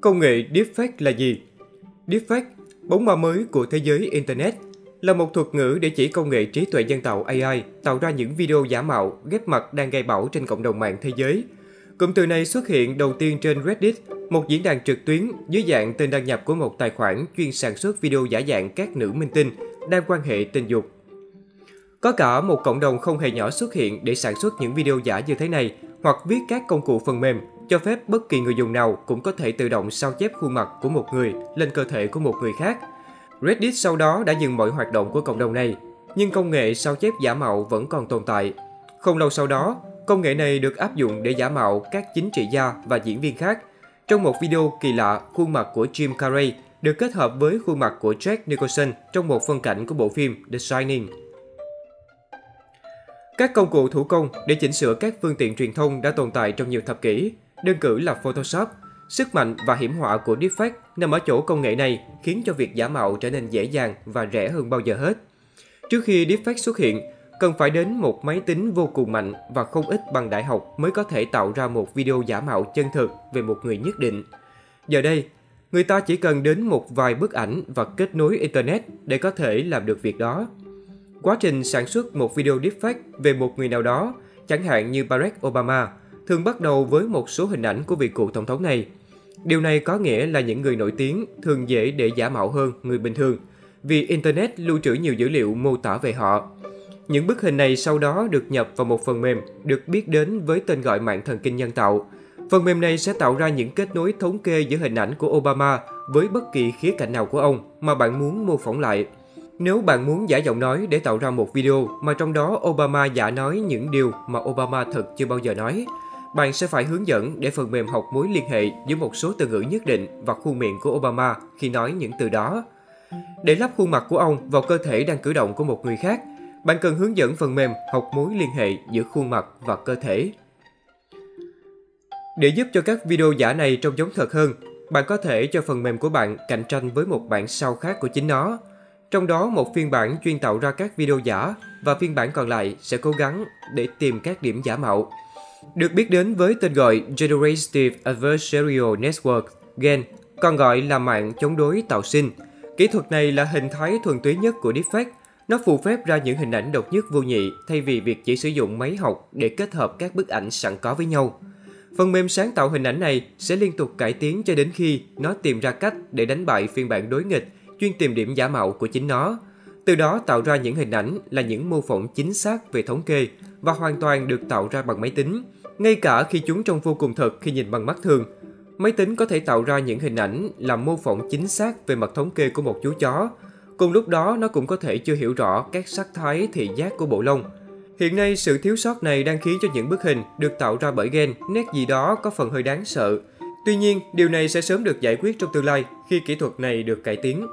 Công nghệ deepfake là gì? Deepfake, bóng ma mới của thế giới Internet, là một thuật ngữ để chỉ công nghệ trí tuệ nhân tạo AI tạo ra những video giả mạo, ghép mặt đang gây bão trên cộng đồng mạng thế giới. Cụm từ này xuất hiện đầu tiên trên Reddit, một diễn đàn trực tuyến dưới dạng tên đăng nhập của một tài khoản chuyên sản xuất video giả dạng các nữ minh tinh đang quan hệ tình dục. Có cả một cộng đồng không hề nhỏ xuất hiện để sản xuất những video giả như thế này hoặc viết các công cụ phần mềm cho phép bất kỳ người dùng nào cũng có thể tự động sao chép khuôn mặt của một người lên cơ thể của một người khác. Reddit sau đó đã dừng mọi hoạt động của cộng đồng này, nhưng công nghệ sao chép giả mạo vẫn còn tồn tại. Không lâu sau đó, công nghệ này được áp dụng để giả mạo các chính trị gia và diễn viên khác. Trong một video kỳ lạ, khuôn mặt của Jim Carrey được kết hợp với khuôn mặt của Jack Nicholson trong một phân cảnh của bộ phim The Shining. Các công cụ thủ công để chỉnh sửa các phương tiện truyền thông đã tồn tại trong nhiều thập kỷ, đơn cử là Photoshop. Sức mạnh và hiểm họa của deepfake nằm ở chỗ công nghệ này khiến cho việc giả mạo trở nên dễ dàng và rẻ hơn bao giờ hết. Trước khi deepfake xuất hiện, cần phải đến một máy tính vô cùng mạnh và không ít bằng đại học mới có thể tạo ra một video giả mạo chân thực về một người nhất định. Giờ đây, người ta chỉ cần đến một vài bức ảnh và kết nối Internet để có thể làm được việc đó. Quá trình sản xuất một video deepfake về một người nào đó, chẳng hạn như Barack Obama, thường bắt đầu với một số hình ảnh của vị cựu tổng thống này. Điều này có nghĩa là những người nổi tiếng thường dễ để giả mạo hơn người bình thường, vì Internet lưu trữ nhiều dữ liệu mô tả về họ. Những bức hình này sau đó được nhập vào một phần mềm được biết đến với tên gọi mạng thần kinh nhân tạo. Phần mềm này sẽ tạo ra những kết nối thống kê giữa hình ảnh của Obama với bất kỳ khía cạnh nào của ông mà bạn muốn mô phỏng lại. Nếu bạn muốn giả giọng nói để tạo ra một video mà trong đó Obama giả nói những điều mà Obama thật chưa bao giờ nói, bạn sẽ phải hướng dẫn để phần mềm học mối liên hệ giữa một số từ ngữ nhất định và khuôn miệng của Obama khi nói những từ đó. Để lắp khuôn mặt của ông vào cơ thể đang cử động của một người khác, bạn cần hướng dẫn phần mềm học mối liên hệ giữa khuôn mặt và cơ thể. Để giúp cho các video giả này trông giống thật hơn, bạn có thể cho phần mềm của bạn cạnh tranh với một bản sao khác của chính nó. Trong đó một phiên bản chuyên tạo ra các video giả và phiên bản còn lại sẽ cố gắng để tìm các điểm giả mạo. Được biết đến với tên gọi Generative Adversarial Network, GAN, còn gọi là mạng chống đối tạo sinh. Kỹ thuật này là hình thái thuần túy nhất của deepfake. Nó phù phép ra những hình ảnh độc nhất vô nhị thay vì việc chỉ sử dụng máy học để kết hợp các bức ảnh sẵn có với nhau. Phần mềm sáng tạo hình ảnh này sẽ liên tục cải tiến cho đến khi nó tìm ra cách để đánh bại phiên bản đối nghịch chuyên tìm điểm giả mạo của chính nó. Từ đó tạo ra những hình ảnh là những mô phỏng chính xác về thống kê và hoàn toàn được tạo ra bằng máy tính. Ngay cả khi chúng trông vô cùng thật khi nhìn bằng mắt thường, máy tính có thể tạo ra những hình ảnh làm mô phỏng chính xác về mặt thống kê của một chú chó. Cùng lúc đó, nó cũng có thể chưa hiểu rõ các sắc thái thị giác của bộ lông. Hiện nay, sự thiếu sót này đang khiến cho những bức hình được tạo ra bởi gen nét gì đó có phần hơi đáng sợ. Tuy nhiên, điều này sẽ sớm được giải quyết trong tương lai khi kỹ thuật này được cải tiến.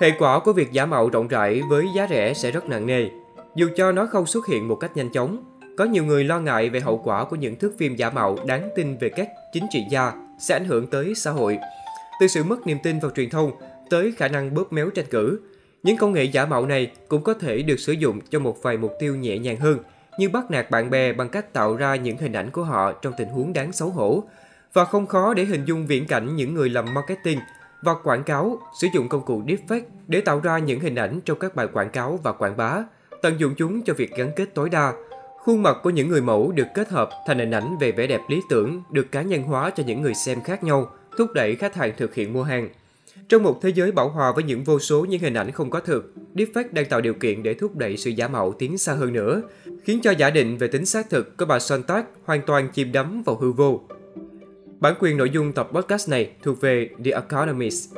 Hệ quả của việc giả mạo rộng rãi với giá rẻ sẽ rất nặng nề. Dù cho nó không xuất hiện một cách nhanh chóng, có nhiều người lo ngại về hậu quả của những thước phim giả mạo đáng tin về các chính trị gia sẽ ảnh hưởng tới xã hội. Từ sự mất niềm tin vào truyền thông tới khả năng bóp méo tranh cử, những công nghệ giả mạo này cũng có thể được sử dụng cho một vài mục tiêu nhẹ nhàng hơn, như bắt nạt bạn bè bằng cách tạo ra những hình ảnh của họ trong tình huống đáng xấu hổ. Và không khó để hình dung viễn cảnh những người làm marketing và quảng cáo sử dụng công cụ deepfake để tạo ra những hình ảnh trong các bài quảng cáo và quảng bá, tận dụng chúng cho việc gắn kết tối đa. Khuôn mặt của những người mẫu được kết hợp thành hình ảnh về vẻ đẹp lý tưởng, được cá nhân hóa cho những người xem khác nhau, thúc đẩy khách hàng thực hiện mua hàng. Trong một thế giới bảo hòa với những vô số những hình ảnh không có thực, deepfake đang tạo điều kiện để thúc đẩy sự giả mạo tiến xa hơn nữa, khiến cho giả định về tính xác thực của bà Sontag hoàn toàn chìm đắm vào hư vô. Bản quyền nội dung tập podcast này thuộc về The Economist.